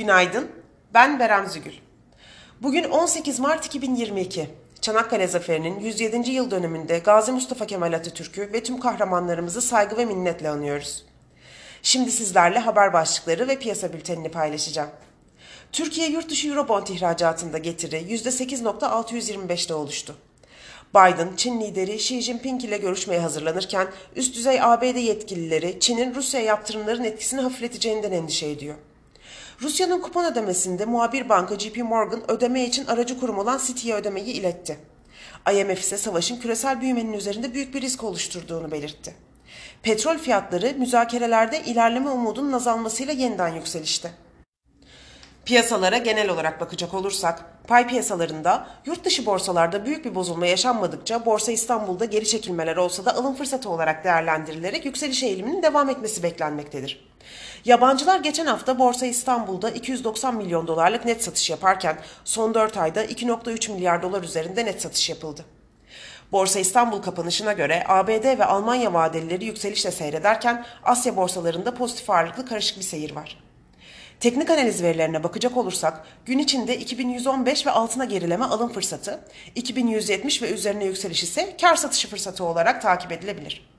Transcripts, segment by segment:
Günaydın, ben Berem Zügül. Bugün 18 Mart 2022. Çanakkale Zaferi'nin 107. yıl dönümünde Gazi Mustafa Kemal Atatürk'ü ve tüm kahramanlarımızı saygı ve minnetle anıyoruz. Şimdi sizlerle haber başlıkları ve piyasa bültenini paylaşacağım. Türkiye yurt dışı Eurobond ihracatında getiri %8.625'te oluştu. Biden, Çin lideri Xi Jinping ile görüşmeye hazırlanırken üst düzey ABD yetkilileri Çin'in Rusya'ya yaptırımların etkisini hafifleteceğinden endişe ediyor. Rusya'nın kupon ödemesinde muhabir banka JP Morgan ödeme için aracı kurum olan Citi'ye ödemeyi iletti. IMF ise savaşın küresel büyümenin üzerinde büyük bir risk oluşturduğunu belirtti. Petrol fiyatları müzakerelerde ilerleme umudunun azalmasıyla yeniden yükselişte. Piyasalara genel olarak bakacak olursak, pay piyasalarında yurt dışı borsalarda büyük bir bozulma yaşanmadıkça Borsa İstanbul'da geri çekilmeler olsa da alım fırsatı olarak değerlendirilerek yükseliş eğiliminin devam etmesi beklenmektedir. Yabancılar geçen hafta Borsa İstanbul'da 290 milyon dolarlık net satış yaparken son 4 ayda 2.3 milyar dolar üzerinde net satış yapıldı. Borsa İstanbul kapanışına göre ABD ve Almanya vadelileri yükselişle seyrederken Asya borsalarında pozitif ağırlıklı karışık bir seyir var. Teknik analiz verilerine bakacak olursak gün içinde 2115 ve altına gerileme alım fırsatı, 2170 ve üzerine yükseliş ise kar satışı fırsatı olarak takip edilebilir.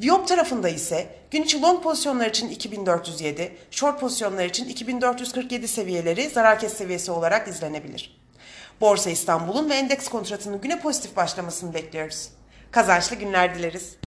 Viyop tarafında ise gün içi long pozisyonlar için 2407, short pozisyonlar için 2447 seviyeleri zarar kes seviyesi olarak izlenebilir. Borsa İstanbul'un ve endeks kontratının güne pozitif başlamasını bekliyoruz. Kazançlı günler dileriz.